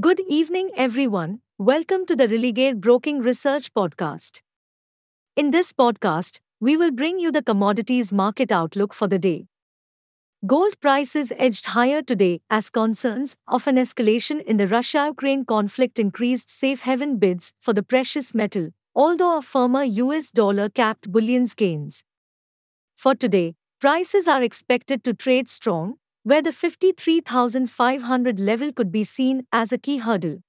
Good evening, everyone. Welcome to the Religare Broking Research Podcast. In this podcast, we will bring you the commodities market outlook for the day. Gold prices edged higher today as concerns of an escalation in the Russia Ukraine conflict increased safe haven bids for the precious metal, although a firmer US dollar capped bullion's gains. For today, prices are expected to trade strong, where the 53,500 level could be seen as a key hurdle.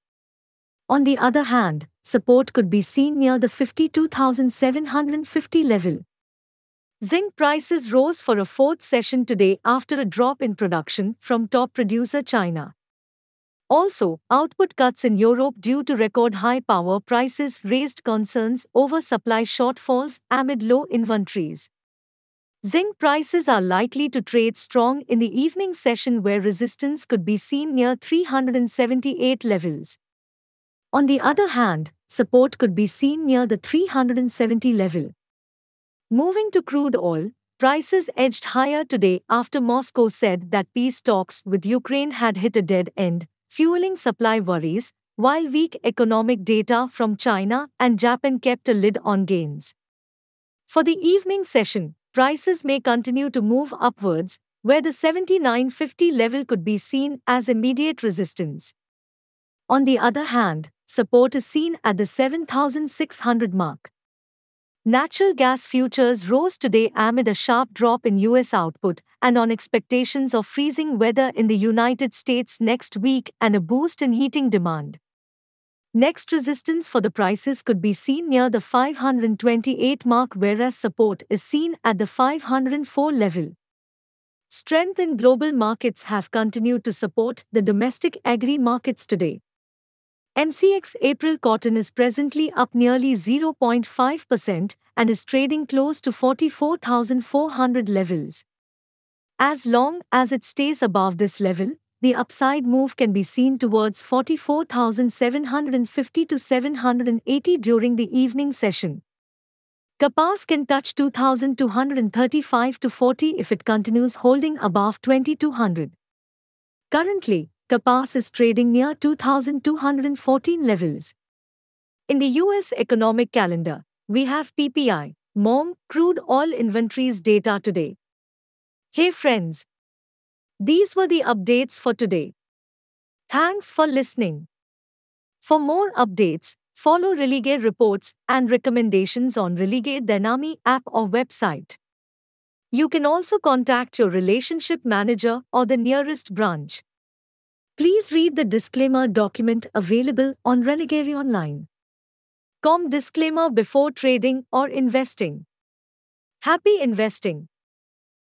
On the other hand, support could be seen near the 52,750 level. Zinc prices rose for a fourth session today after a drop in production from top producer China. Also, output cuts in Europe due to record high power prices raised concerns over supply shortfalls amid low inventories. Zinc prices are likely to trade strong in the evening session where resistance could be seen near 378 levels. On the other hand, support could be seen near the 370 level. Moving to crude oil, prices edged higher today after Moscow said that peace talks with Ukraine had hit a dead end, fueling supply worries, while weak economic data from China and Japan kept a lid on gains. For the evening session, prices may continue to move upwards, where the 7950 level could be seen as immediate resistance. On the other hand, support is seen at the 7600 mark. Natural gas futures rose today amid a sharp drop in US output and on expectations of freezing weather in the United States next week and a boost in heating demand. Next resistance for the prices could be seen near the 528 mark whereas support is seen at the 504 level. Strength in global markets have continued to support the domestic agri markets today. MCX April cotton is presently up nearly 0.5% and is trading close to 44,400 levels. As long as it stays above this level, the upside move can be seen towards 44,750 to 780 during the evening session. Kapas can touch 2,235 to 40 if it continues holding above 2,200. Currently, Kapas is trading near 2,214 levels. In the US economic calendar, we have PPI, MOM, crude oil inventories data today. Hey friends, these were the updates for today. Thanks for listening. For more updates, follow Religare reports and recommendations on Religare Dynami app or website. You can also contact your relationship manager or the nearest branch. Please read the disclaimer document available on Religare Online. Com disclaimer before trading or investing. Happy investing.